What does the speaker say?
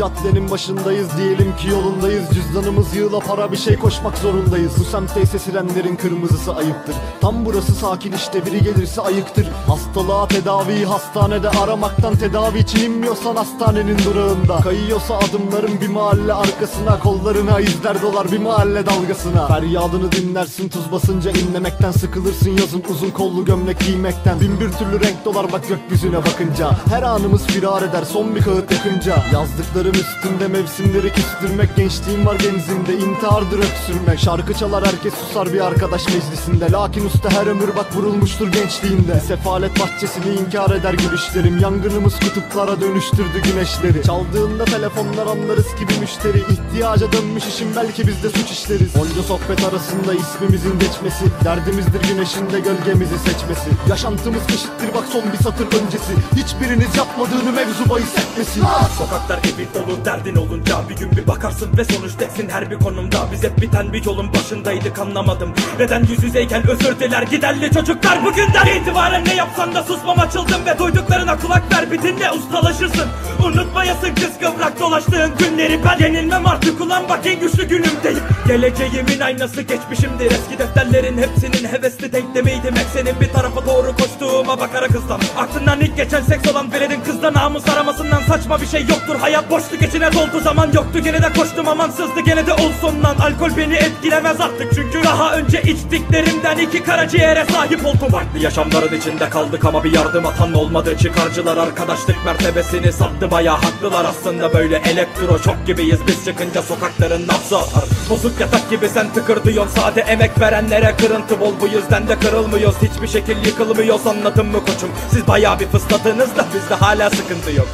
caddenin başındayız diyelim ki yolundayız. Cüzdanımız yığla para bir şey koşmak zorundayız. Bu semtte ise sirenlerin kırmızısı ayıptır. Tam burası sakin işte biri gelirse ayıktır. Hastalığa tedaviyi hastanede aramaktan Tedavi. İçin inmiyorsan hastanenin durağında. Kayıyorsa adımların bir mahalle arkasına. Kollarına izler dolar bir mahalle dalgasına. Feryadını dinlersin tuz basınca inlemekten Sıkılırsın. Yazın uzun kollu gömlek giymekten. Bin bir türlü renk dolar bak gökyüzüne bakınca. Her anımız firar eder son bir kağıt yakınca Yazdıklarım üstünde mevsimleri küstürmek Gençliğim var genzimde intihardır öksürmek. Şarkı çalar herkes susar bir arkadaş meclisinde. Lakin usta her ömür bak vurulmuştur gençliğinde. Sefalet bahçesini inkar eder gülüşlerim. Yangınımız kutuplara dönüştürdü güneşleri. Çaldığında telefonlar anlarız ki bir müşteri. İhtiyaca dönmüş işim belki biz de suç işleriz. Onca sohbet arasında ismimizin geçmesi Derdimizdir güneşin de gölgemizi seçmesi. Yaşantımız eşittir bak son bir satır öncesi. Hiçbiriniz yapmadığını mevzu bahis etmesin. Sokaklar evin olur derdin olunca Bir gün bir bakarsın ve sonuçtasın her bir konumda Biz hep biten bir yolun başındaydık anlamadım. Neden yüz yüzeyken özür diler giderli çocuklar? Bugünden itibaren ne yapsan da susmam açıldım Ve duyduklarına kulak ver bir dinle ustalaşırsın Unutmayasın kız kıvrak dolaştığın günleri Ben yenilmem artık. Ulan bak en güçlü günümdeyim. Geleceğimin aynası geçmişimdir Eski defterlerin hepsinin hevesli denklemiydim Hep senin bir geçen seks olan veledin kızda namus aramasından saçma bir şey yoktur. Hayat boştu geçine doldu zaman yoktu. Gene de koştum amansızdı gene de olsun lan. Alkol beni etkilemez artık çünkü Daha önce içtiklerimden iki karaciğere sahip oldum. Farklı yaşamların içinde kaldık ama bir yardım atan olmadı. Çıkarcılar arkadaşlık mertebesini sattı baya haklılar aslında böyle elektro çok gibiyiz. Biz çıkınca sokakların nabzı atar. Bozuk yatak gibi sen tıkır diyorsun sade emek verenlere kırıntı bol. Bu yüzden de kırılmıyoruz. Hiçbir şekil yıkılmıyoruz. Anladın mı koçum? Siz baya bir da bizde hala sıkıntı yok